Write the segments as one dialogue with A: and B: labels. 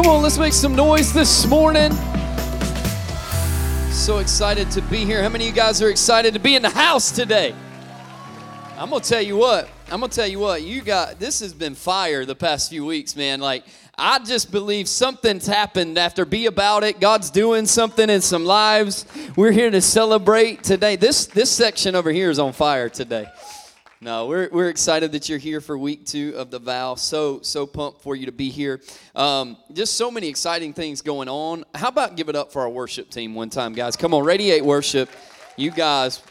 A: Come on, let's make some noise this morning. So excited to be here. How many of you guys are excited to be in the house today? I'm gonna tell you what. I'm gonna tell you what. You got this has been fire the past few weeks, man. Like I just believe something's happened after Be About It. God's doing something in some lives. We're here to celebrate today. This this section over here is on fire today. No, we're, we're excited that you're here for week two of the vow. So, so pumped for you to be here. Um, just so many exciting things going on. How about give it up for our worship team one time, guys? Come on, Radiate Worship. You guys,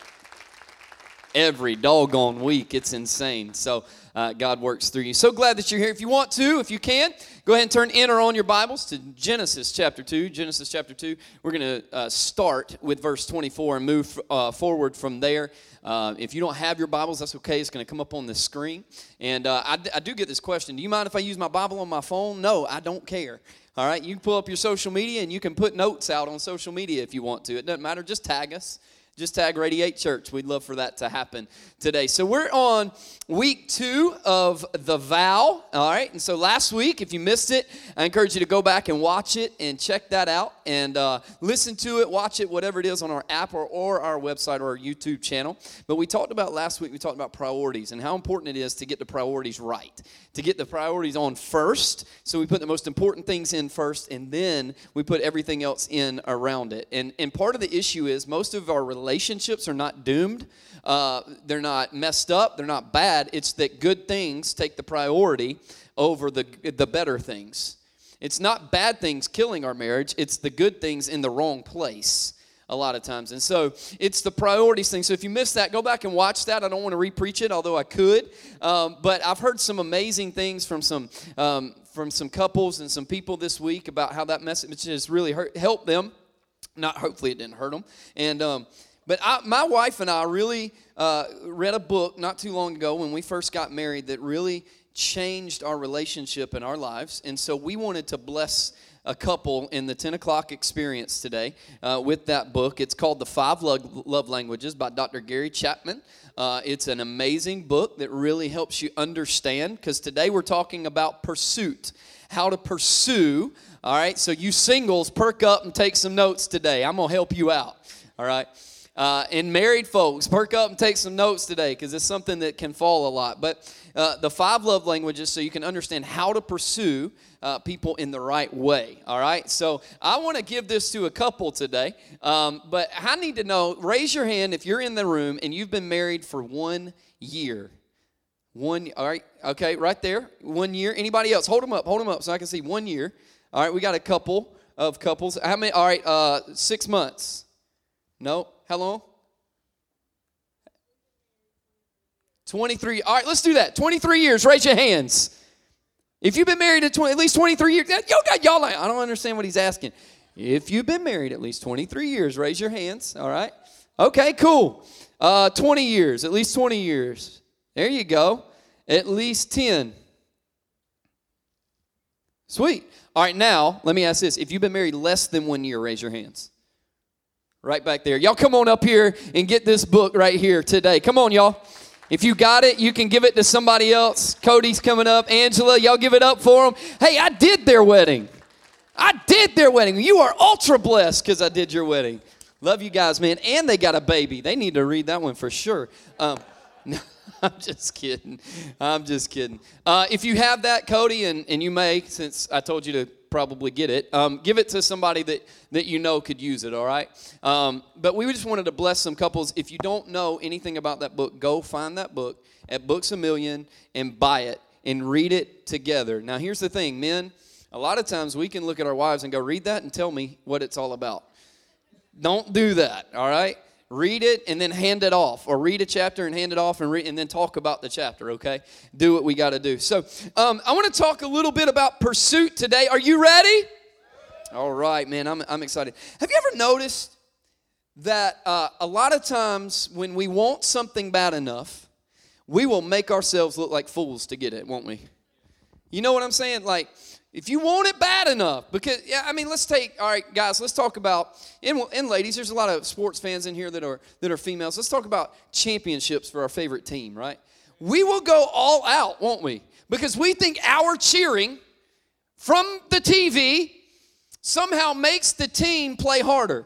A: every doggone week, it's insane. So, uh, God works through you. So glad that you're here. If you want to, if you can, go ahead and turn in or on your Bibles to Genesis chapter 2. Genesis chapter 2. We're going to uh, start with verse 24 and move uh, forward from there. Uh, if you don't have your Bibles, that's okay. It's going to come up on the screen. And uh, I, I do get this question Do you mind if I use my Bible on my phone? No, I don't care. All right, you can pull up your social media and you can put notes out on social media if you want to. It doesn't matter, just tag us just tag Radiate Church. We'd love for that to happen today. So we're on week two of the vow. All right. And so last week, if you missed it, I encourage you to go back and watch it and check that out and uh, listen to it, watch it, whatever it is on our app or, or our website or our YouTube channel. But we talked about last week, we talked about priorities and how important it is to get the priorities right, to get the priorities on first. So we put the most important things in first and then we put everything else in around it. And, and part of the issue is most of our relationships relationships are not doomed. Uh, they're not messed up. They're not bad. It's that good things take the priority over the, the better things. It's not bad things killing our marriage, it's the good things in the wrong place a lot of times. And so it's the priorities thing. So if you missed that, go back and watch that. I don't want to repreach it, although I could. Um, but I've heard some amazing things from some um, from some couples and some people this week about how that message has really hurt, helped them. Not hopefully it didn't hurt them. And um, but I, my wife and I really uh, read a book not too long ago when we first got married that really changed our relationship and our lives. And so we wanted to bless a couple in the 10 o'clock experience today uh, with that book. It's called The Five Love, Languages by Dr. Gary Chapman. Uh, it's an amazing book that really helps you understand because today we're talking about pursuit, how to pursue. All right, so you singles, perk up and take some notes today. I'm going to help you out. All right. Uh, and married folks, perk up and take some notes today because it's something that can fall a lot. But uh, the five love languages, so you can understand how to pursue uh, people in the right way. All right. So I want to give this to a couple today. Um, but I need to know raise your hand if you're in the room and you've been married for one year. One, all right, okay, right there, one year. Anybody else? Hold them up, hold them up so I can see one year. All right, we got a couple of couples. How many? All right, uh, six months. No, how long? 23. All right, let's do that. 23 years. Raise your hands. If you've been married at, 20, at least 23 years, yo, God, y'all, I don't understand what he's asking. If you've been married at least 23 years, raise your hands. All right. Okay, cool. Uh, 20 years, at least 20 years. There you go. At least 10. Sweet. All right, now, let me ask this. If you've been married less than one year, raise your hands. Right back there. Y'all come on up here and get this book right here today. Come on, y'all. If you got it, you can give it to somebody else. Cody's coming up. Angela, y'all give it up for them. Hey, I did their wedding. I did their wedding. You are ultra blessed because I did your wedding. Love you guys, man. And they got a baby. They need to read that one for sure. Um, I'm just kidding. I'm just kidding. Uh, if you have that, Cody, and, and you may, since I told you to probably get it. Um, give it to somebody that, that you know could use it, all right? Um, but we just wanted to bless some couples. If you don't know anything about that book, go find that book at Books a Million and buy it and read it together. Now, here's the thing, men, a lot of times we can look at our wives and go, read that and tell me what it's all about. Don't do that, all right? Read it and then hand it off or read a chapter and hand it off and, and then talk about the chapter okay? Do what we got to do. So um, i want to talk a little bit about pursuit today. Are you ready? All right man i'm, I'm excited. Have you ever noticed that uh, a lot of times when we want something bad enough we will make ourselves look like fools to get it won't we? You know what i'm saying? Like if you want it bad enough, because, yeah, I mean, let's take, all right, guys, let's talk about, and, and ladies, there's a lot of sports fans in here that are, that are females. Let's talk about championships for our favorite team, right? We will go all out, won't we? Because we think our cheering from the TV somehow makes the team play harder.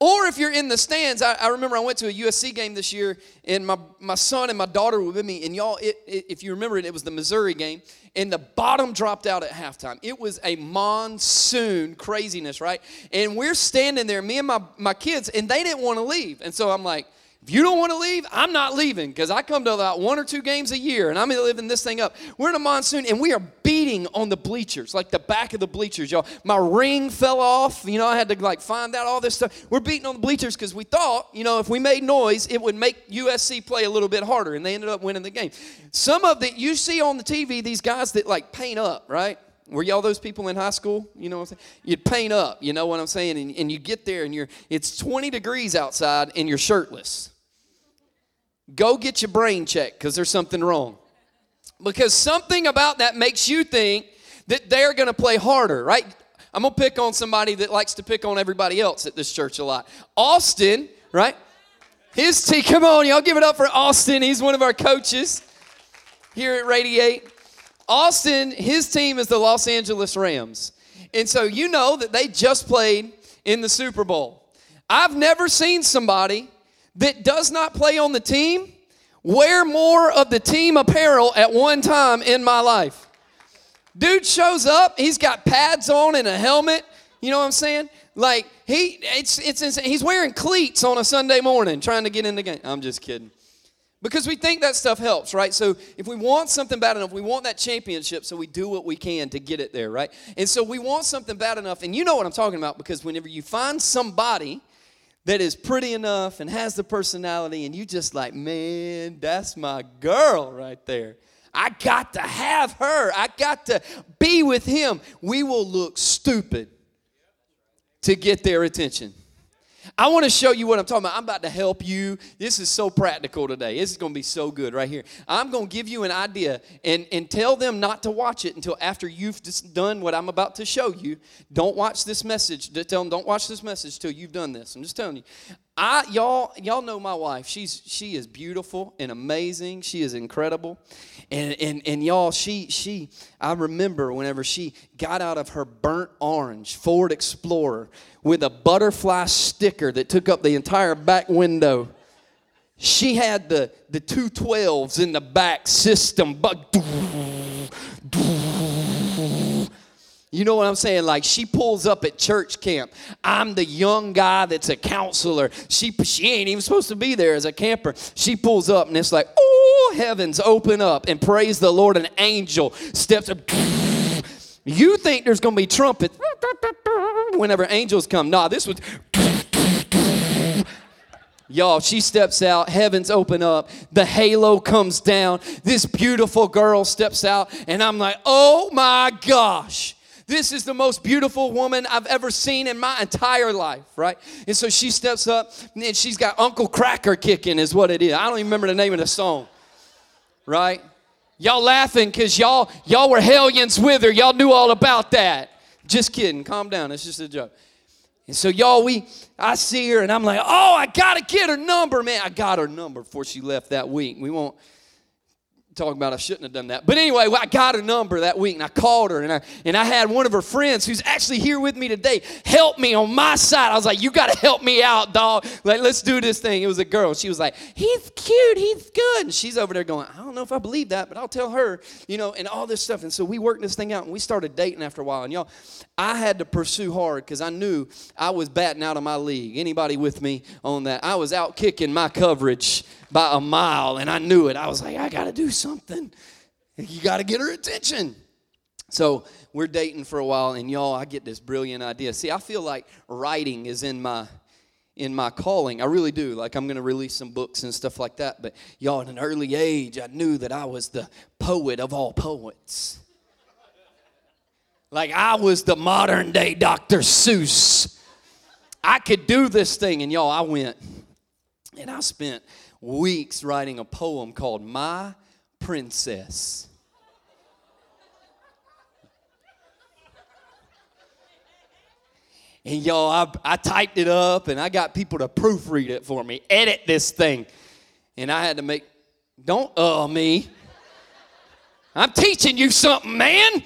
A: Or if you're in the stands, I, I, remember I went to a USC game this year, and my, my son and my daughter were with me. And y'all, it, it, if you remember it, it was the Missouri game, and the bottom dropped out at halftime. It was a monsoon craziness, right? And we're standing there, me and my, my kids, and they didn't want to leave. And so I'm like, if you don't want to leave, I'm not leaving because I come to about one or two games a year and I'm living this thing up. We're in a monsoon and we are beating on the bleachers, like the back of the bleachers, y'all. My ring fell off. You know, I had to like find out all this stuff. We're beating on the bleachers because we thought, you know, if we made noise, it would make USC play a little bit harder and they ended up winning the game. Some of that you see on the TV, these guys that like paint up, right? Were y'all those people in high school? You know what I'm saying? You'd paint up, you know what I'm saying? And, and you get there and you're, it's 20 degrees outside and you're shirtless go get your brain checked because there's something wrong. Because something about that makes you think that they're to play harder, right? I'm to pick on somebody that likes to pick on everybody else at this church a lot. Austin, right? His team, come on, y'all give it up for Austin. He's one of our coaches here at Radiate. Austin, his team is the Los Angeles Rams. And so you know that they just played in the Super Bowl. I've never seen somebody that does not play on the team wear more of the team apparel at one time in my life. Dude shows up, he's got pads on and a helmet. You know what I'm saying? Like he, it's it's insane. He's wearing cleats on a Sunday morning trying to get in the game. I'm just kidding. Because we think that stuff helps, right? So if we want something bad enough, we want that championship, so we do what we can to get it there, right? And so we want something bad enough, and you know what I'm talking about because whenever you find somebody that is pretty enough and has the personality, and you just like, man, that's my girl right there. I got to have her. I got to be with him. We will look stupid to get their attention. I want to show you what I'm talking about. I'm about to help you. This is so practical today. This is going to be so good right here. I'm going to give you an idea and, and tell them not to watch it until after you've just done what I'm about to show you. Don't watch this message. Tell them don't watch this message till you've done this. I'm just telling you. I y'all y'all know my wife. She's she is beautiful and amazing. She is incredible. And and and y'all she she I remember whenever she got out of her burnt orange Ford Explorer with a butterfly sticker that took up the entire back window. She had the the 212s in the back system but you know what I'm saying? Like she pulls up at church camp. I'm the young guy that's a counselor. She she ain't even supposed to be there as a camper. She pulls up and it's like, oh, heavens open up and praise the Lord. An angel steps up. You think there's gonna be trumpets whenever angels come. Nah, this was Y'all, she steps out, heavens open up, the halo comes down, this beautiful girl steps out, and I'm like, oh my gosh. This is the most beautiful woman I've ever seen in my entire life, right? And so she steps up and she's got Uncle Kracker kicking, is what it is. I don't even remember the name of the song, right? Y'all laughing because y'all y'all were hellions with her. Y'all knew all about that. Just kidding. Calm down. It's just a joke. And so y'all, we I see her and I'm like, oh, I gotta get her number, man. I got her number before she left that week. We won't talking about I shouldn't have done that. But anyway, I got a number that week and I called her and I and I had one of her friends who's actually here with me today help me on my side. I was like, you got to help me out, dog. Like, let's do this thing. It was a girl. She was like, he's cute, he's good. And she's over there going, I don't know if I believe that, but I'll tell her, you know, and all this stuff. And so we worked this thing out and we started dating after a while. And y'all, I had to pursue hard because I knew I was batting out of my league. Anybody with me on that? I was out kicking my coverage by a mile, and I knew it. I was like, I got to do something. You got to get her attention. So we're dating for a while, and y'all, I get this brilliant idea. See, I feel like writing is in my in my calling. I really do. Like I'm going to release some books and stuff like that. But y'all, at an early age, I knew that I was the poet of all poets. Like I was the modern day Dr. Seuss. I could do this thing, and y'all, I went and I spent weeks writing a poem called My Princess. And y'all, I, I typed it up and I got people to proofread it for me, edit this thing. And I had to make, don't uh me. I'm teaching you something, man.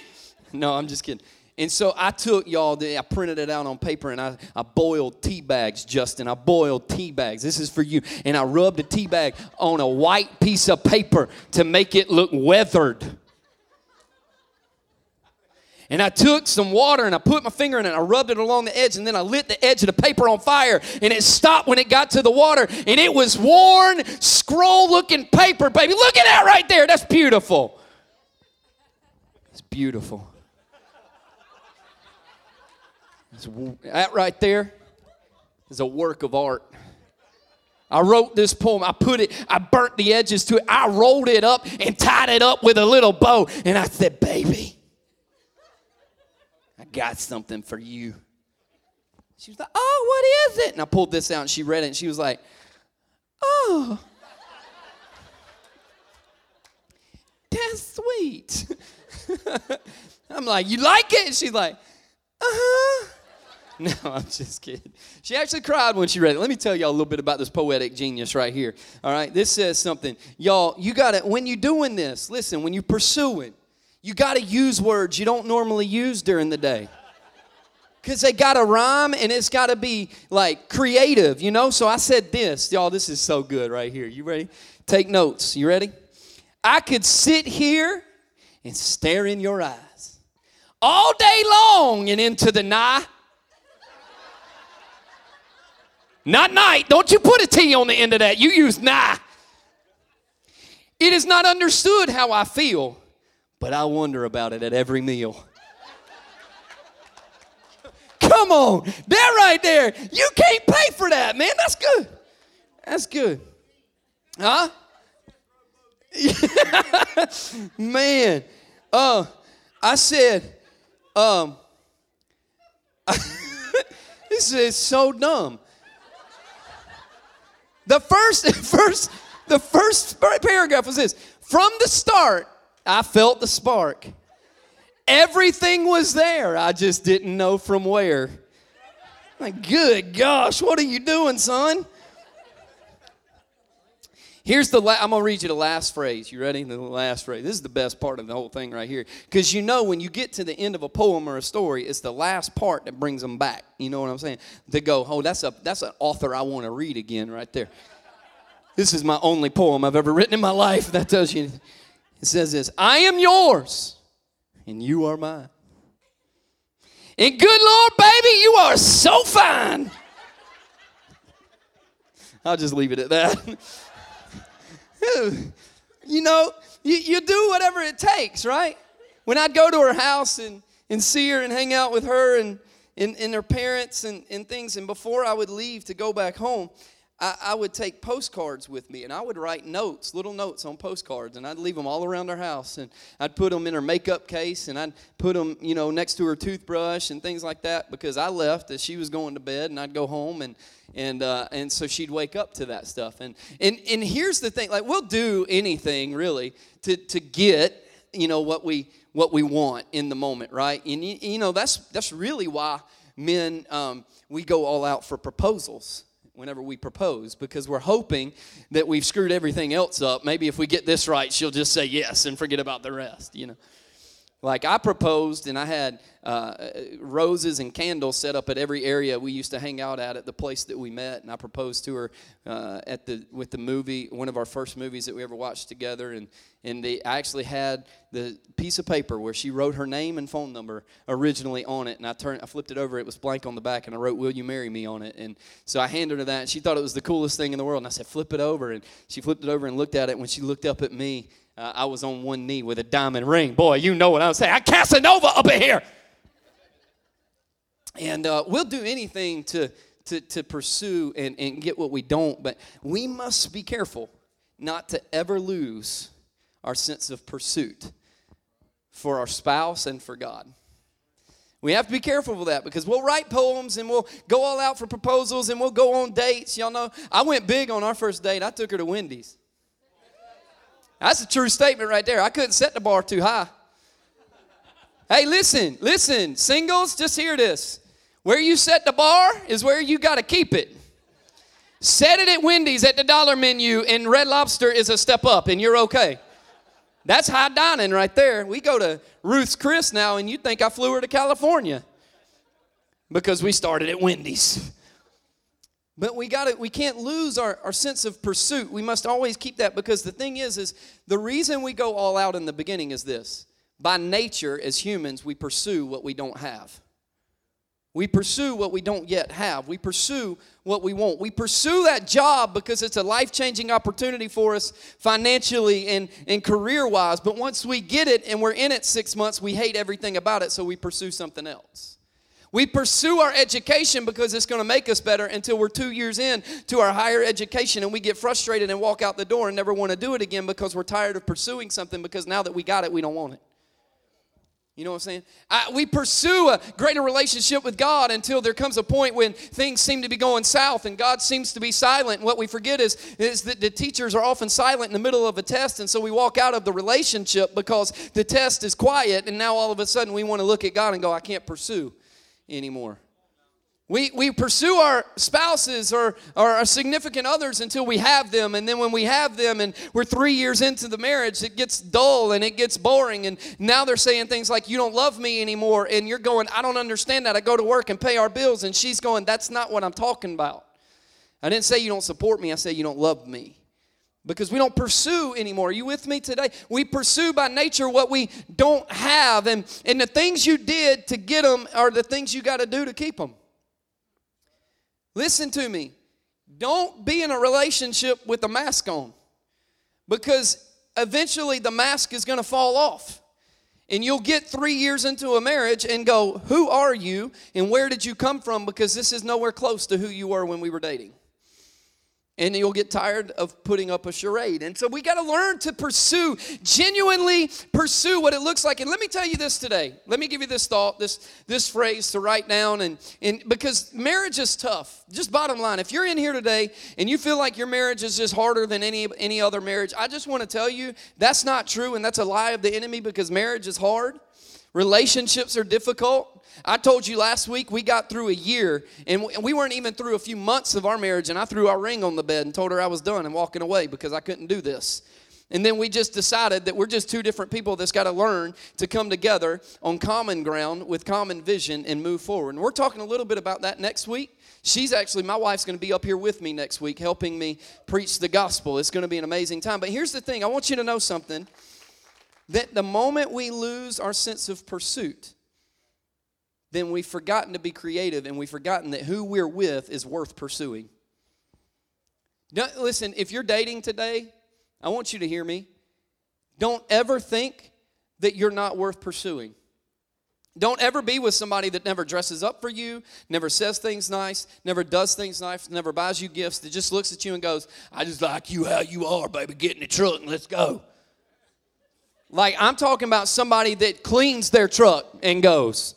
A: No, I'm just kidding. And so I took y'all, I printed it out on paper and I, I boiled tea bags, Justin. I boiled tea bags. This is for you. And I rubbed a tea bag on a white piece of paper to make it look weathered. And I took some water and I put my finger in it and I rubbed it along the edge and then I lit the edge of the paper on fire and it stopped when it got to the water and it was worn, scroll looking paper, baby. Look at that right there. That's beautiful. It's beautiful. That right there is a work of art. I wrote this poem. I put it, I burnt the edges to it. I rolled it up and tied it up with a little bow. And I said, Baby, I got something for you. She was like, Oh, what is it? And I pulled this out and she read it and she was like, Oh, that's sweet. I'm like, You like it? And she's like, Uh huh. No, I'm just kidding. She actually cried when she read it. Let me tell y'all a little bit about this poetic genius right here. All right, this says something. Y'all, you got to, when you're doing this, listen, when you're pursuing, you got to use words you don't normally use during the day. Because they got to rhyme and it's got to be like creative, you know? So I said this. Y'all, this is so good right here. You ready? Take notes. You ready? I could sit here and stare in your eyes all day long and into the night Not night. Don't you put a T on the end of that. You use nah. It is not understood how I feel, but I wonder about it at every meal. Come on. That right there. You can't pay for that, man. That's good. That's good. Huh? man. Uh, I said, um, this is so dumb. The first, first, the first paragraph was this From the start, I felt the spark. Everything was there. I just didn't know from where. Like, good gosh, what are you doing, son? Here's the la- I'm gonna read you the last phrase. You ready? The last phrase. This is the best part of the whole thing right here. Because you know when you get to the end of a poem or a story, it's the last part that brings them back. You know what I'm saying? They go, oh, that's a that's an author I want to read again right there. This is my only poem I've ever written in my life. That tells you. It says this: I am yours, and you are mine. And good Lord, baby, you are so fine. I'll just leave it at that. you know, you, you do whatever it takes, right? When I'd go to her house and, and see her and hang out with her and, and, and her parents and, and things, and before I would leave to go back home, I, I, would take postcards with me and I would write notes, little notes on postcards, and I'd leave them all around her house. And I'd put them in her makeup case and I'd put them, you know, next to her toothbrush and things like that because I left as she was going to bed and I'd go home and and uh, and so she'd wake up to that stuff. And and and here's the thing: like we'll do anything really to to get you know what we what we want in the moment, right? And you, you know that's that's really why men um, we go all out for proposals whenever we propose because we're hoping that we've screwed everything else up. Maybe if we get this right, she'll just say yes and forget about the rest, you know. Like I proposed, and I had uh, roses and candles set up at every area we used to hang out at at the place that we met. And I proposed to her uh, at the with the movie, one of our first movies that we ever watched together. And and they, I actually had the piece of paper where she wrote her name and phone number originally on it. And I turned, I flipped it over. It was blank on the back, and I wrote "Will you marry me?" on it. And so I handed her that. And she thought it was the coolest thing in the world. And I said, "Flip it over." And she flipped it over and looked at it. When she looked up at me uh, I was on one knee with a diamond ring. Boy, you know what I'm saying. I Casanova up in here. And uh, we'll do anything to, to, to pursue and, and get what we don't, but we must be careful not to ever lose our sense of pursuit for our spouse and for God. We have to be careful with that because we'll write poems and we'll go all out for proposals and we'll go on dates. Y'all know, I went big on our first date. I took her to Wendy's. That's a true statement right there. I couldn't set the bar too high. Hey, listen, listen, singles, just hear this. Where you set the bar is where you got to keep it. Set it at Wendy's at the dollar menu, and Red Lobster is a step up, and you're okay. That's high dining right there. We go to Ruth's Chris now, and you'd think I flew her to California because we started at Wendy's. But we got to we can't lose our, our sense of pursuit. We must always keep that because the thing is, is the reason we go all out in the beginning is this. By nature, as humans, we pursue what we don't have. We pursue what we don't yet have. We pursue what we want. We pursue that job because it's a life changing opportunity for us financially and, and career wise. But once we get it and we're in it six months, we hate everything about it, so we pursue something else. We pursue our education because it's going to make us better until we're two years in to our higher education and we get frustrated and walk out the door and never want to do it again because we're tired of pursuing something because now that we got it, we don't want it. You know what I'm saying? I, we pursue a greater relationship with God until there comes a point when things seem to be going south and God seems to be silent. And what we forget is, is that the teachers are often silent in the middle of a test, and so we walk out of the relationship because the test is quiet, and now all of a sudden we want to look at God and go, I can't pursue anymore. We, we pursue our spouses or, or our significant others until we have them. And then when we have them and we're three years into the marriage, it gets dull and it gets boring. And now they're saying things like, You don't love me anymore. And you're going, I don't understand that. I go to work and pay our bills. And she's going, That's not what I'm talking about. I didn't say you don't support me, I said you don't love me because we don't pursue anymore. Are you with me today? We pursue by nature what we don't have, and, and the things you did to get them are the things you got to do to keep them. Listen to me. Don't be in a relationship with a mask on because eventually the mask is going to fall off. And you'll get three years into a marriage and go, Who are you and where did you come from? Because this is nowhere close to who you were when we were dating and you'll get tired of putting up a charade. And so we got to learn to pursue, genuinely pursue what it looks like. And let me tell you this today. Let me give you this thought, this this phrase to write down and and because marriage is tough. Just bottom line, if you're in here today and you feel like your marriage is just harder than any any other marriage, I just want to tell you that's not true and that's a lie of the enemy because marriage is hard. Relationships are difficult. I told you last week we got through a year and we weren't even through a few months of our marriage, and I threw our ring on the bed and told her I was done and walking away because I couldn't do this. And then we just decided that we're just two different people that's got to learn to come together on common ground with common vision and move forward. And we're talking a little bit about that next week. She's actually, my wife's going to be up here with me next week helping me preach the gospel. It's going to be an amazing time. But here's the thing I want you to know something that the moment we lose our sense of pursuit, then we've forgotten to be creative and we've forgotten that who we're with is worth pursuing. Don't, listen, if you're dating today, I want you to hear me. Don't ever think that you're not worth pursuing. Don't ever be with somebody that never dresses up for you, never says things nice, never does things nice, never buys you gifts, that just looks at you and goes, I just like you how you are, baby. Get in the truck and let's go. Like, I'm talking about somebody that cleans their truck and goes.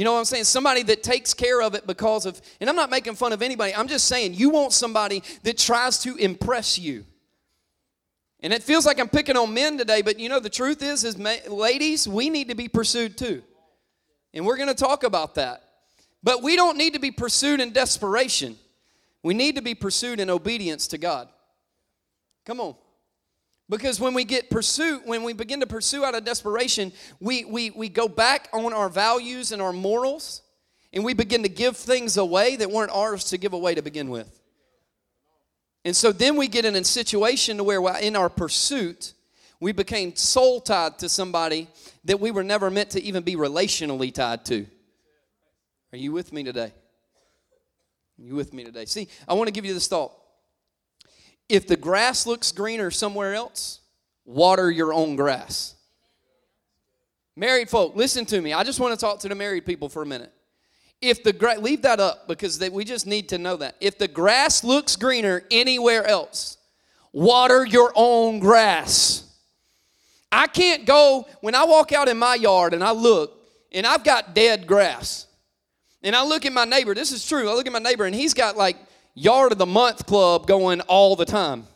A: You know what I'm saying? Somebody that takes care of it because of, and I'm not making fun of anybody. I'm just saying you want somebody that tries to impress you. And it feels like I'm picking on men today, but you know the truth is, is ladies, we need to be pursued too. And we're going to talk about that. But we don't need to be pursued in desperation. We need to be pursued in obedience to God. Come on. Because when we get pursuit, when we begin to pursue out of desperation, we, we, we go back on our values and our morals, and we begin to give things away that weren't ours to give away to begin with. And so then we get in a situation to where in our pursuit, we became soul tied to somebody that we were never meant to even be relationally tied to. Are you with me today? Are you with me today? See, I want to give you this thought. If the grass looks greener somewhere else, water your own grass. Married folk, listen to me. I just want to talk to the married people for a minute. If the leave that up because they, we just need to know that. If the grass looks greener anywhere else, water your own grass. I can't go when I walk out in my yard and I look and I've got dead grass. And I look at my neighbor, this is true. I look at my neighbor and he's got like yard of the month club going all the time.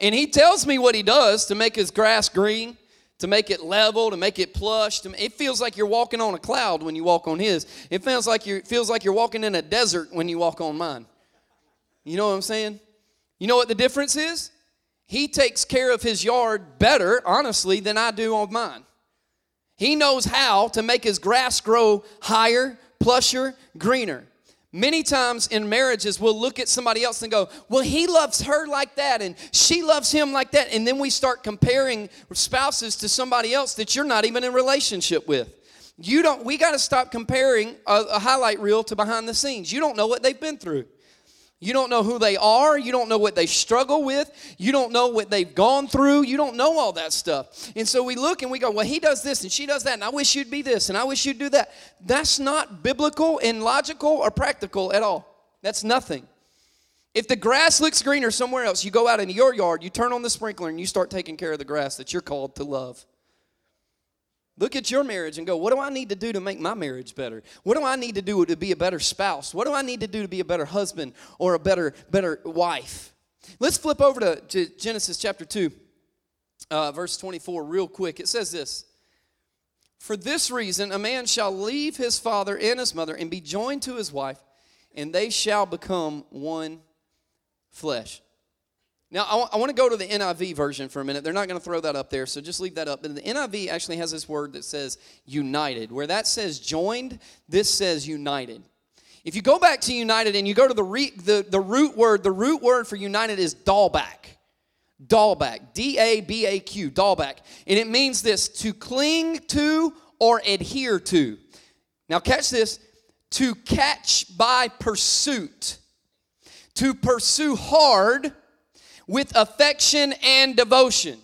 A: And he tells me what he does to make his grass green, to make it level, to make it plush. it feels like you're walking on a cloud when you walk on his. It feels like you feels like you're walking in a desert when you walk on mine. You know what I'm saying? You know what the difference is? He takes care of his yard better, honestly, than I do on mine. He knows how to make his grass grow higher, plusher, greener. Many times in marriages, we'll look at somebody else and go, Well, he loves her like that, and she loves him like that. And then we start comparing spouses to somebody else that you're not even in relationship with. You don't, we got to stop comparing a, a highlight reel to behind the scenes. You don't know what they've been through. You don't know who they are. You don't know what they struggle with. You don't know what they've gone through. You don't know all that stuff. And so we look and we go, well, he does this and she does that, and I wish you'd be this and I wish you'd do that. That's not biblical and logical or practical at all. That's nothing. If the grass looks greener somewhere else, you go out into your yard, you turn on the sprinkler, and you start taking care of the grass that you're called to love. Look at your marriage and go, what do I need to do to make my marriage better? What do I need to do to be a better spouse? What do I need to do to be a better husband or a better, better wife? Let's flip over to, to Genesis chapter 2, uh, verse 24, real quick. It says this For this reason, a man shall leave his father and his mother and be joined to his wife, and they shall become one flesh. Now, I, want to go to the NIV version for a minute. They're not going to throw that up there, so just leave that up. But the NIV actually has this word that says united. Where that says joined, this says united. If you go back to united and you go to the, re, the, the root word, the root word for united is dabaq. Dabaq. D A B A Q. Dabaq. And it means this to cling to or adhere to. Now, catch this to catch by pursuit, to pursue hard with affection and devotion.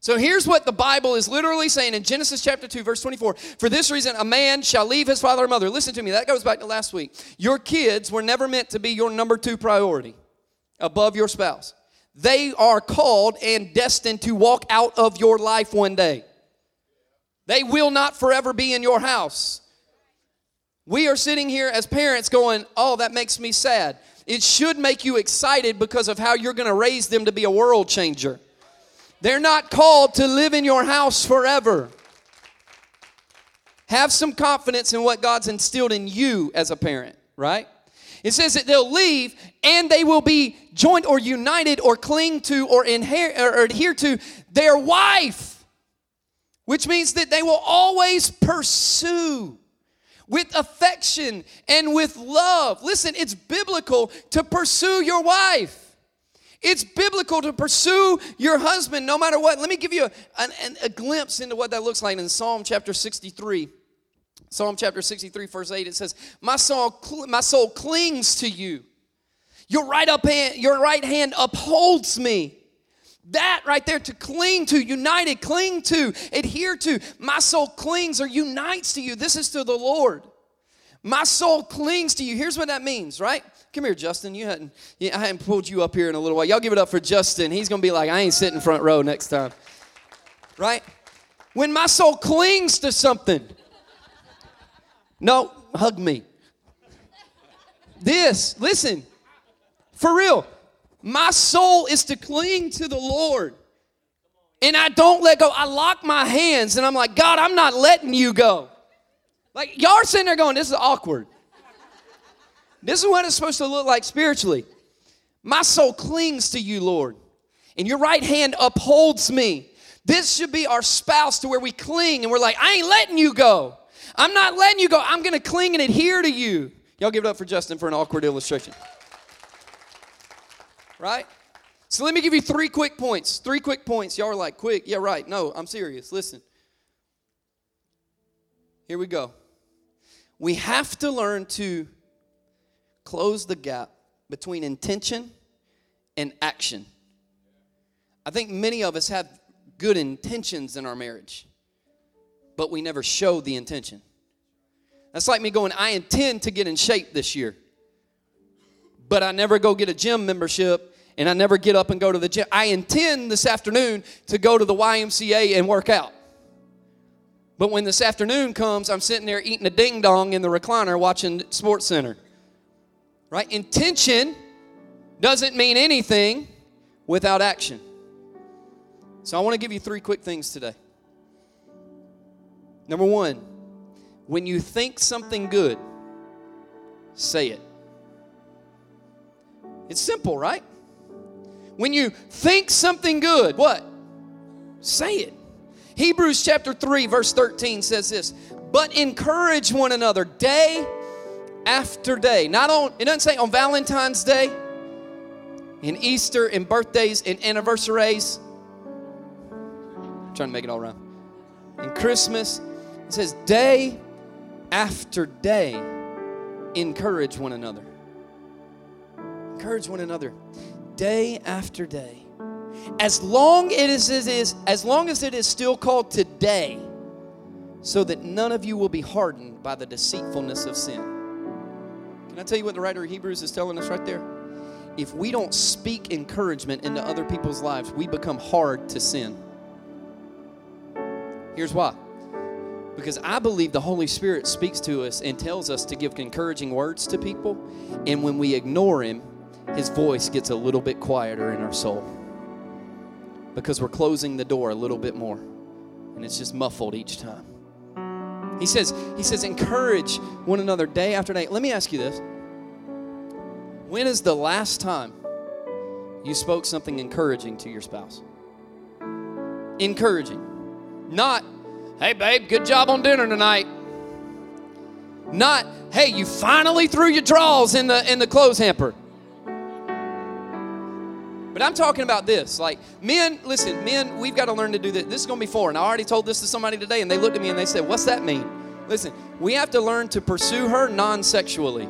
A: So here's what the Bible is literally saying in Genesis chapter 2, verse 24. For this reason, a man shall leave his father and mother. Listen to me, that goes back to last week. Your kids were never meant to be your number two priority above your spouse. They are called and destined to walk out of your life one day. They will not forever be in your house. We are sitting here as parents going, Oh, that makes me sad. It should make you excited because of how you're going to raise them to be a world changer. They're not called to live in your house forever. Have some confidence in what God's instilled in you as a parent, right? It says that they'll leave and they will be joined or united or cling to or, inher- or adhere to their wife, which means that they will always pursue with affection and with love. Listen, it's biblical to pursue your wife. It's biblical to pursue your husband no matter what. Let me give you a, a, a, glimpse into what that looks like in Psalm chapter 63. Psalm chapter 63, verse 8, it says, My soul, my soul clings to you. Your right, up hand, your right hand upholds me. That right there to cling to, united, cling to, adhere to. My soul clings or unites to you. This is to the Lord. My soul clings to you. Here's what that means, right? Come here, Justin. You hadn't, I hadn't pulled you up here in a little while. Y'all give it up for Justin. He's to be like, I ain't sitting front row next time. Right? When my soul clings to something, no, hug me. This, listen, for real, my soul is to cling to the Lord. And I don't let go. I lock my hands and I'm like, God, I'm not letting you go. Like, y'all are sitting there going, this is awkward. This is what it's supposed to look like spiritually. My soul clings to you, Lord, and your right hand upholds me. This should be our spouse to where we cling and we're like, I ain't letting you go. I'm not letting you go. I'm going to cling and adhere to you. Y'all give it up for Justin for an awkward illustration right? So let me give you three quick points. Three quick points. Y'all are like, quick. Yeah, right. No, I'm serious. Listen. Here we go. We have to learn to close the gap between intention and action. I think many of us have good intentions in our marriage, but we never show the intention. That's like me going, I intend to get in shape this year but I never go get a gym membership and I never get up and go to the gym. I intend this afternoon to go to the YMCA and work out. But when this afternoon comes, I'm sitting there eating a ding dong in the recliner watching Sports Center. Right? Intention doesn't mean anything without action. So I want to give you three quick things today. Number one, when you think something good, say it. It's simple, right? When you think something good, what? Say it. Hebrews chapter 3, verse 13 says this But encourage one another day after day. Not on, it doesn't say on Valentine's Day, in Easter, in birthdays, in anniversaries. I'm trying to make it all around. In Christmas, it says day after day, encourage one another. Encourage one another day after day. As long as it is, as long as it is still called today, so that none of you will be hardened by the deceitfulness of sin. Can I tell you what the writer of Hebrews is telling us right there? If we don't speak encouragement into other people's lives, we become hard to sin. Here's why. Because I believe the Holy Spirit speaks to us and tells us to give encouraging words to people. And when we ignore Him, His voice gets a little bit quieter in our soul. Because we're closing the door a little bit more. And it's just muffled each time. He says, he says, encourage one another day after day. Let me ask you this. When is the last time you spoke something encouraging to your spouse? Encouraging. Not, hey, babe, good job on dinner tonight. Not, hey, you finally threw your drawers in the in the clothes hamper. But I'm talking about this. Like, men, listen, men, we've got to learn to do this. This is going to be foreign. I already told this to somebody today, and they looked at me and they said, What's that mean? Listen, we have to learn to pursue her non sexually.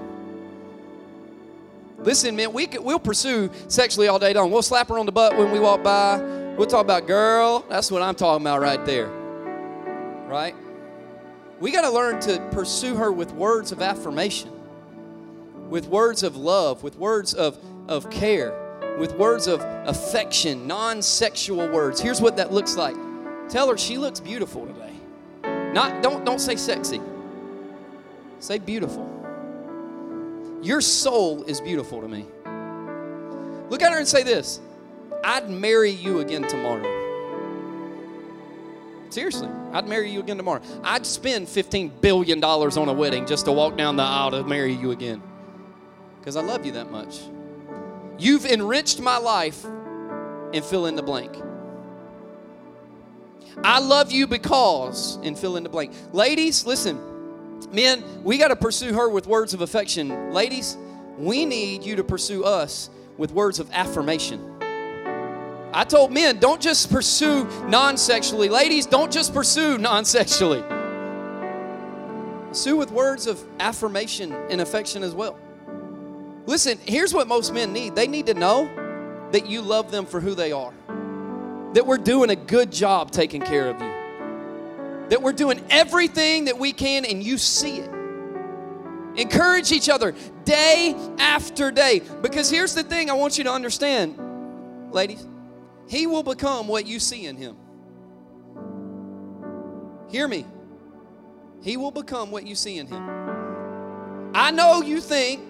A: Listen, man, we we'll pursue sexually all day long. We'll slap her on the butt when we walk by. We'll talk about, girl, that's what I'm talking about right there. Right? We got to learn to pursue her with words of affirmation, with words of love, with words of, of care with words of affection, non sexual words. Here's what that looks like tell her she looks beautiful today. Not, don't, don't say sexy, say beautiful. Your soul is beautiful to me. Look at her and say this I'd marry you again tomorrow. Seriously, I'd marry you again tomorrow. I'd spend $15 billion on a wedding just to walk down the aisle to marry you again because I love you that much. You've enriched my life and fill in the blank. I love you because, and fill in the blank. Ladies, listen, men, we got to pursue her with words of affection. Ladies, we need you to pursue us with words of affirmation. I told men, don't just pursue non sexually. Ladies, don't just pursue non sexually. Pursue with words of affirmation and affection as well. Listen, here's what most men need they need to know that you love them for who they are, that we're doing a good job taking care of you, that we're doing everything that we can and you see it. Encourage each other day after day. Because here's the thing I want you to understand, ladies. He will become what you see in him. Hear me. He will become what you see in him. I know you think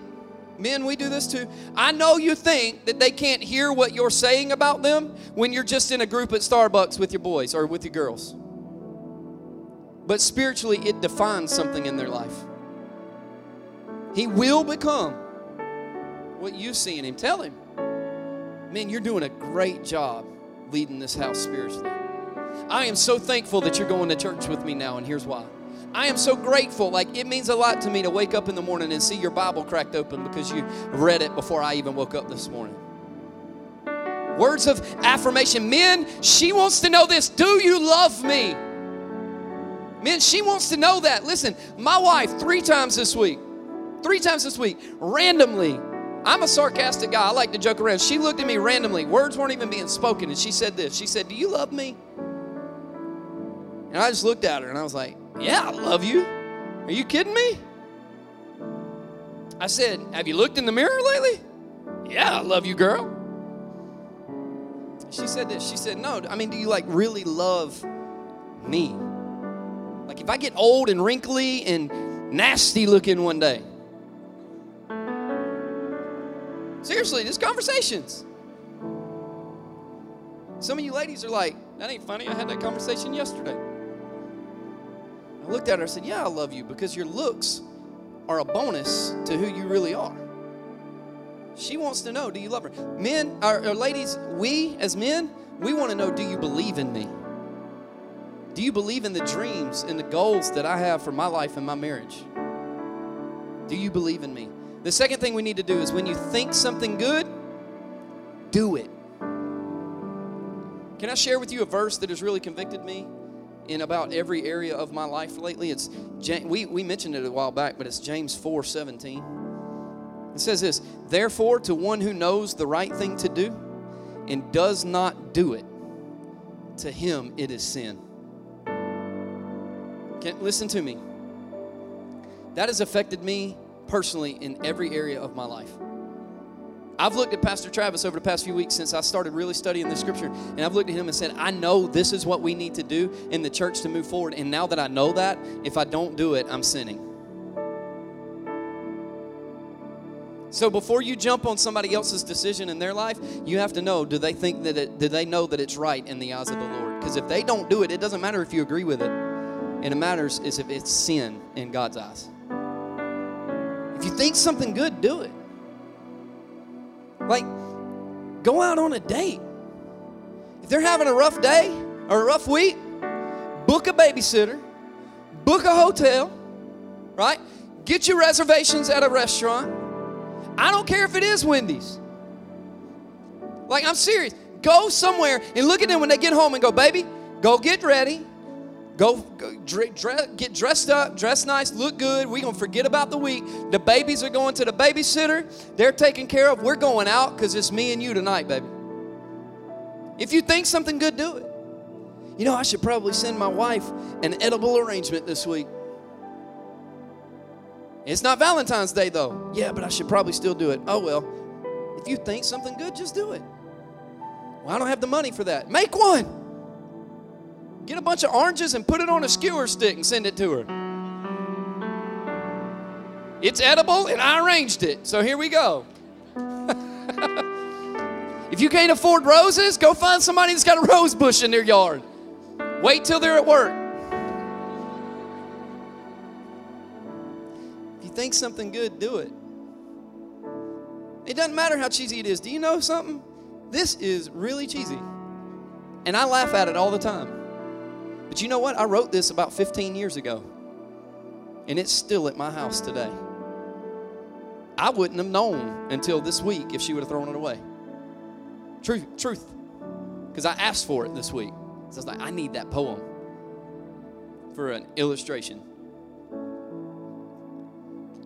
A: Men, we do this too. I know you think that they can't hear what you're saying about them when you're just in a group at Starbucks with your boys or with your girls. But spiritually, it defines something in their life. He will become what you see in him. Tell him, man, you're doing a great job leading this house spiritually. I am so thankful that you're going to church with me now, and here's why. I am so grateful. Like, it means a lot to me to wake up in the morning and see your Bible cracked open because you read it before I even woke up this morning. Words of affirmation. Men, she wants to know this Do you love me? Men, she wants to know that. Listen, my wife, three times this week, three times this week, randomly, I'm a sarcastic guy. I like to joke around. She looked at me randomly. Words weren't even being spoken. And she said this She said, Do you love me? And I just looked at her and I was like, yeah, I love you. Are you kidding me? I said, Have you looked in the mirror lately? Yeah, I love you, girl. She said this. She said, No, I mean, do you like really love me? Like, if I get old and wrinkly and nasty looking one day. Seriously, just conversations. Some of you ladies are like, That ain't funny. I had that conversation yesterday. I looked at her and said, Yeah, I love you because your looks are a bonus to who you really are. She wants to know, do you love her? Men, or ladies, we as men, we want to know, do you believe in me? Do you believe in the dreams and the goals that I have for my life and my marriage? Do you believe in me? The second thing we need to do is when you think something good, do it. Can I share with you a verse that has really convicted me in about every area of my life lately? It's we, we mentioned it a while back, but it's James 4 17. It says this Therefore, to one who knows the right thing to do and does not do it, to him it is sin. Can, listen to me. That has affected me personally in every area of my life. I've looked at Pastor Travis over the past few weeks since I started really studying the scripture, and I've looked at him and said, I know this is what we need to do in the church to move forward. And now that I know that, if I don't do it, I'm sinning. So before you jump on somebody else's decision in their life, you have to know do they think that it, do they know that it's right in the eyes of the Lord? Because if they don't do it, it doesn't matter if you agree with it. And it matters is if it's sin in God's eyes. If you think something good, do it. Like, go out on a date. If they're having a rough day or a rough week, book a babysitter, book a hotel, right? Get your reservations at a restaurant. I don't care if it is Wendy's. Like, I'm serious. Go somewhere and look at them when they get home and go, baby, go get ready. Go, go get dressed up, dress nice, look good. We're going to forget about the week. The babies are going to the babysitter. They're taken care of. We're going out because it's me and you tonight, baby. If you think something good, do it. You know, I should probably send my wife an edible arrangement this week. It's not Valentine's Day, though. Yeah, but I should probably still do it. Oh, well. If you think something good, just do it. Well, I don't have the money for that. Make one. Get a bunch of oranges and put it on a skewer stick and send it to her. It's edible and I arranged it. So here we go. if you can't afford roses, go find somebody that's got a rose bush in their yard. Wait till they're at work. If you think something good, do it. It doesn't matter how cheesy it is. Do you know something? This is really cheesy. And I laugh at it all the time. But you know what? I wrote this about 15 years ago, and it's still at my house today. I wouldn't have known until this week if she would have thrown it away. Truth, truth. Because I asked for it this week. So I was like, I need that poem for an illustration.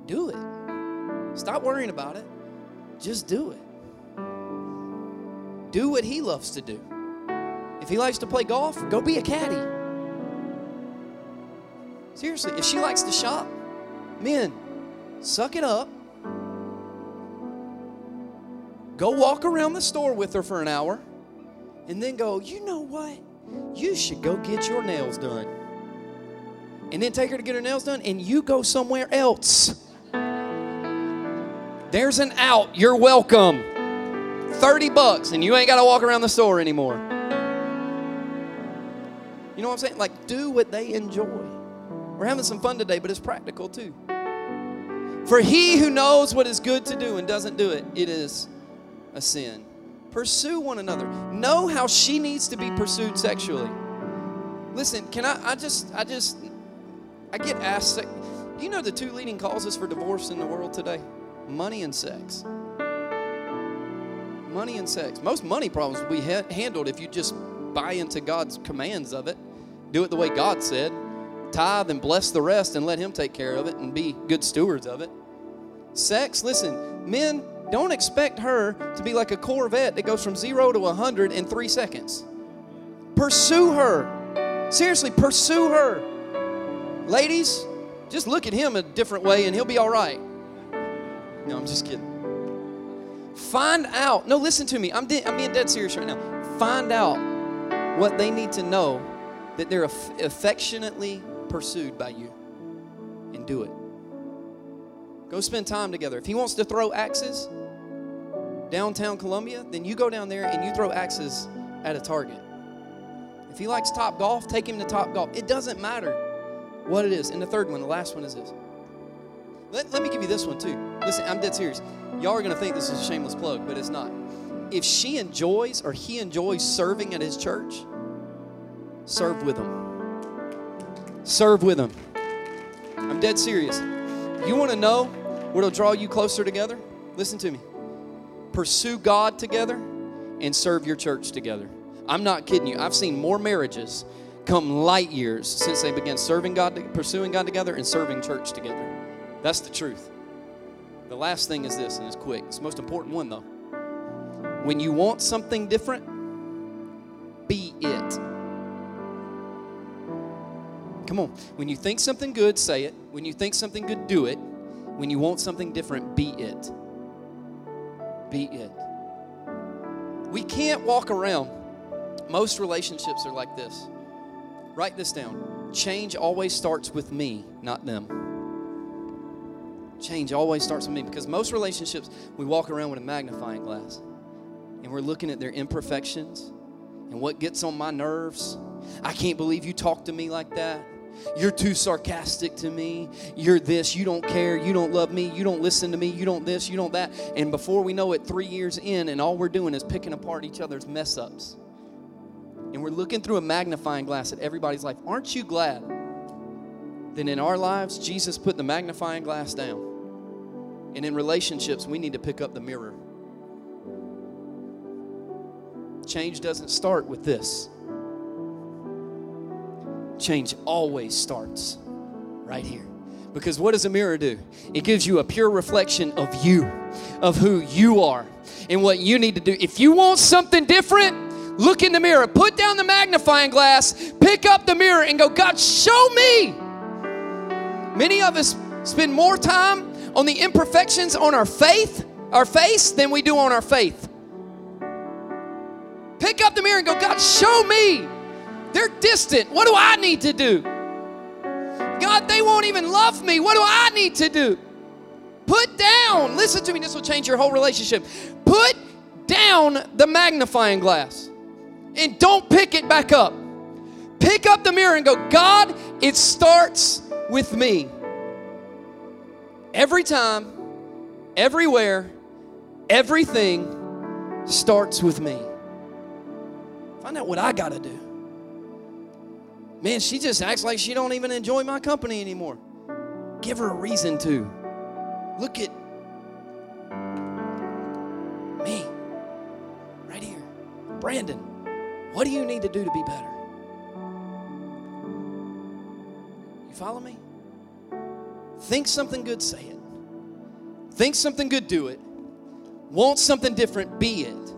A: Do it. Stop worrying about it. Just do it. Do what he loves to do. If he likes to play golf, go be a caddy. Seriously, if she likes to shop, men, suck it up. Go walk around the store with her for an hour and then go, you know what? You should go get your nails done. And then take her to get her nails done and you go somewhere else. There's an out. You're welcome. 30 bucks and you ain't got to walk around the store anymore. You know what I'm saying? Like, do what they enjoy. We're having some fun today, but it's practical too. For he who knows what is good to do and doesn't do it, it is a sin. Pursue one another. Know how she needs to be pursued sexually. Listen, can I? I just, I just, I get asked. Do you know the two leading causes for divorce in the world today? Money and sex. Money and sex. Most money problems will be ha- handled if you just buy into God's commands of it, do it the way God said tithe and bless the rest and let Him take care of it and be good stewards of it. Sex, listen, men, don't expect her to be like a Corvette that goes from zero to 100 in three seconds. Pursue her. Seriously, pursue her. Ladies, just look at him a different way and he'll be all right. No, I'm just kidding. Find out. No, listen to me. I'm, de- I'm being dead serious right now. Find out what they need to know that they're aff- affectionately pursued by you and do it. Go spend time together. If he wants to throw axes downtown Columbia, then you go down there and you throw axes at a target. If he likes Topgolf, take him to Topgolf. It doesn't matter what it is. And the third one, the last one is this Let, let me give you this one too. Listen, I'm dead serious. Y'all are going to think this is a shameless plug, but it's not. If she enjoys or he enjoys serving at his church, serve with him. Serve with them. I'm dead serious. You want to know what'll draw you closer together? Listen to me. Pursue God together and serve your church together. I'm not kidding you. I've seen more marriages come light years since they began serving God, pursuing God together, and serving church together. That's the truth. The last thing is this, and it's quick. It's the most important one, though. When you want something different, be it. Come on. When you think something good, say it. When you think something good, do it. When you want something different, be it. Be it. We can't walk around. Most relationships are like this. Write this down. Change always starts with me, not them. Change always starts with me because most relationships, we walk around with a magnifying glass and we're looking at their imperfections and what gets on my nerves. I can't believe you talk to me like that. You're too sarcastic to me. You're this. You don't care. You don't love me. You don't listen to me. You don't this. You don't that. And before we know it, three years in, and all we're doing is picking apart each other's mess ups. And we're looking through a magnifying glass at everybody's life. Aren't you glad that in our lives, Jesus put the magnifying glass down? And in relationships, we need to pick up the mirror. Change doesn't start with this. Change always starts right here. Because what does a mirror do? It gives you a pure reflection of you, of who you are, and what you need to do. If you want something different, look in the mirror, put down the magnifying glass, pick up the mirror, and go, God, show me. Many of us spend more time on the imperfections on our faith, our face, than we do on our faith. Pick up the mirror and go, God, show me. They're distant. What do I need to do? God, they won't even love me. What do I need to do? Put down, listen to me, this will change your whole relationship. Put down the magnifying glass and don't pick it back up. Pick up the mirror and go, God, it starts with me. Every time, everywhere, everything starts with me. Find out what I got to do. Man, she just acts like she don't even enjoy my company anymore. Give her a reason to. Look at me right here. Brandon, what do you need to do to be better? You follow me? Think something good, say it. Think something good, do it. Want something different, be it.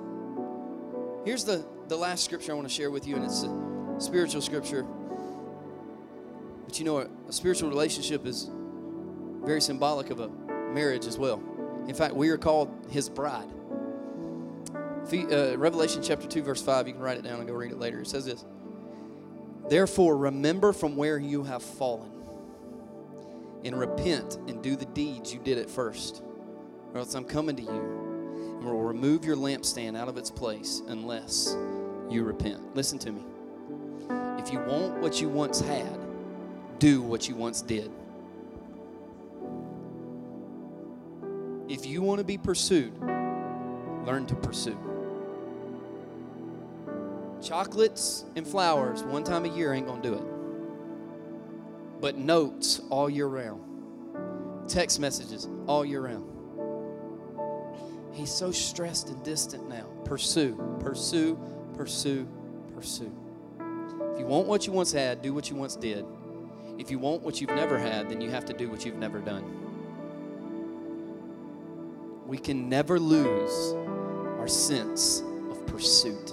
A: Here's the, the last scripture I want to share with you, and it's a spiritual scripture. But you know, a, a spiritual relationship is very symbolic of a marriage as well. In fact, we are called his bride. Uh, Revelation chapter 2, verse 5, you can write it down and go read it later. It says this Therefore, remember from where you have fallen and repent and do the deeds you did at first, or else I'm coming to you and will remove your lampstand out of its place unless you repent. Listen to me. If you want what you once had, do what you once did. If you want to be pursued, learn to pursue. Chocolates and flowers one time a year ain't going to do it. But notes all year round, text messages all year round. He's so stressed and distant now. Pursue, pursue, pursue, pursue. If you want what you once had, do what you once did. If you want what you've never had, then you have to do what you've never done. We can never lose our sense of pursuit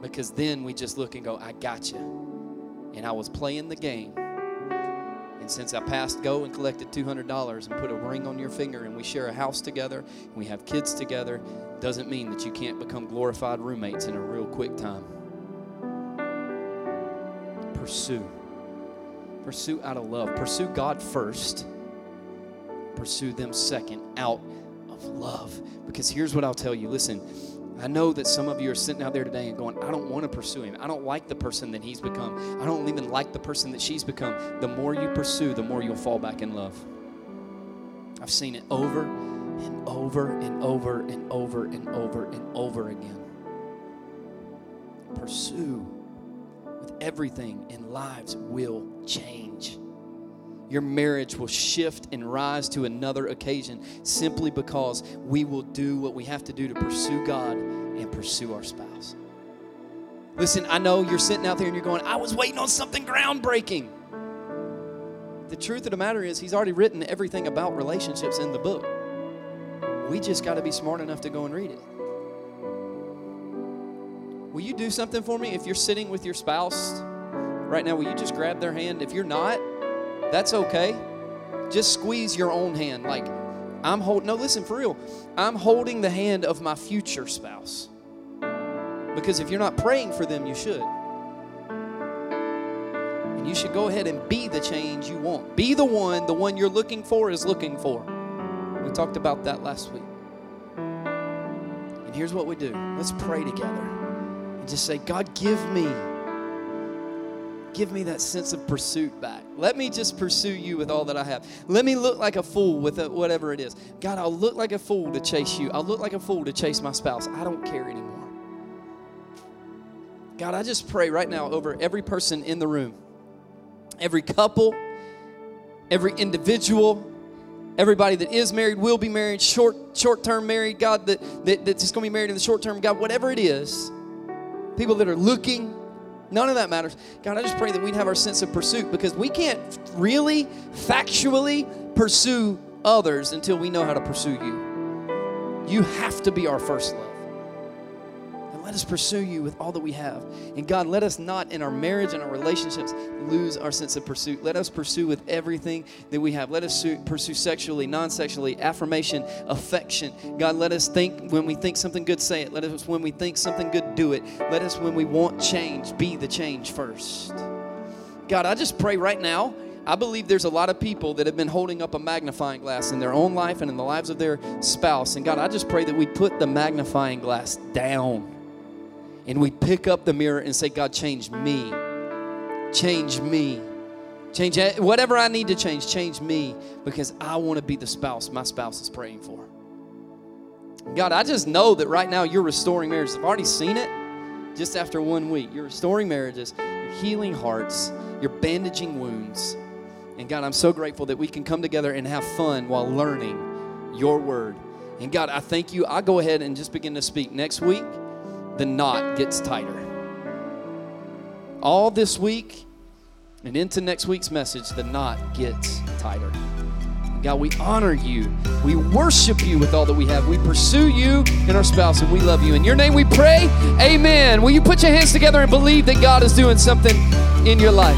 A: because then we just look and go, I got you. And I was playing the game. And since I passed go and collected $200 and put a ring on your finger and we share a house together and we have kids together, doesn't mean that you can't become glorified roommates in a real quick time. Pursue. Pursue out of love. Pursue God first. Pursue them second out of love. Because here's what I'll tell you listen, I know that some of you are sitting out there today and going, I don't want to pursue him. I don't like the person that he's become. I don't even like the person that she's become. The more you pursue, the more you'll fall back in love. I've seen it over and over and over and over and over and over again. Pursue with everything, and lives will change. Your marriage will shift and rise to another occasion simply because we will do what we have to do to pursue God and pursue our spouse. Listen, I know you're sitting out there and you're going, I was waiting on something groundbreaking. The truth of the matter is, He's already written everything about relationships in the book. We just got to be smart enough to go and read it. Will you do something for me if you're sitting with your spouse right now? Will you just grab their hand? If you're not, that's okay. Just squeeze your own hand. Like, I'm holding, no, listen, for real. I'm holding the hand of my future spouse. Because if you're not praying for them, you should. And you should go ahead and be the change you want. Be the one the one you're looking for is looking for. We talked about that last week. And here's what we do let's pray together and just say, God, give me give me that sense of pursuit back. Let me just pursue you with all that I have. Let me look like a fool with whatever it is. God, I'll look like a fool to chase you. I'll look like a fool to chase my spouse. I don't care anymore. God, I just pray right now over every person in the room, every couple, every individual, everybody that is married, will be married, short short term married, God, that, that that's just to be married in the short term, God, whatever it is, people that are looking, none of that matters. God, I just pray that we'd have our sense of pursuit because we can't really factually pursue others until we know how to pursue you. You have to be our first love. Let us pursue you with all that we have. And God, let us not in our marriage and our relationships lose our sense of pursuit. Let us pursue with everything that we have. Let us pursue sexually, non sexually, affirmation, affection. God, let us think when we think something good, say it. Let us, when we think something good, do it. Let us, when we want change, be the change first. God, I just pray right now. I believe there's a lot of people that have been holding up a magnifying glass in their own life and in the lives of their spouse. And God, I just pray that we put the magnifying glass down and we pick up the mirror and say, God, change me. Change me. Change whatever I need to change, change me because I want to be the spouse my spouse is praying for. God, I just know that right now you're restoring marriages. I've already seen it just after one week. You're restoring marriages, you're healing hearts, you're bandaging wounds. And God, I'm so grateful that we can come together and have fun while learning your word. And God, I thank you. I'll go ahead and just begin to speak next week the knot gets tighter. All this week and into next week's message, the knot gets tighter. God, we honor you. We worship you with all that we have. We pursue you and our spouse, and we love you. In your name we pray. Amen. Will you put your hands together and believe that God is doing something in your life?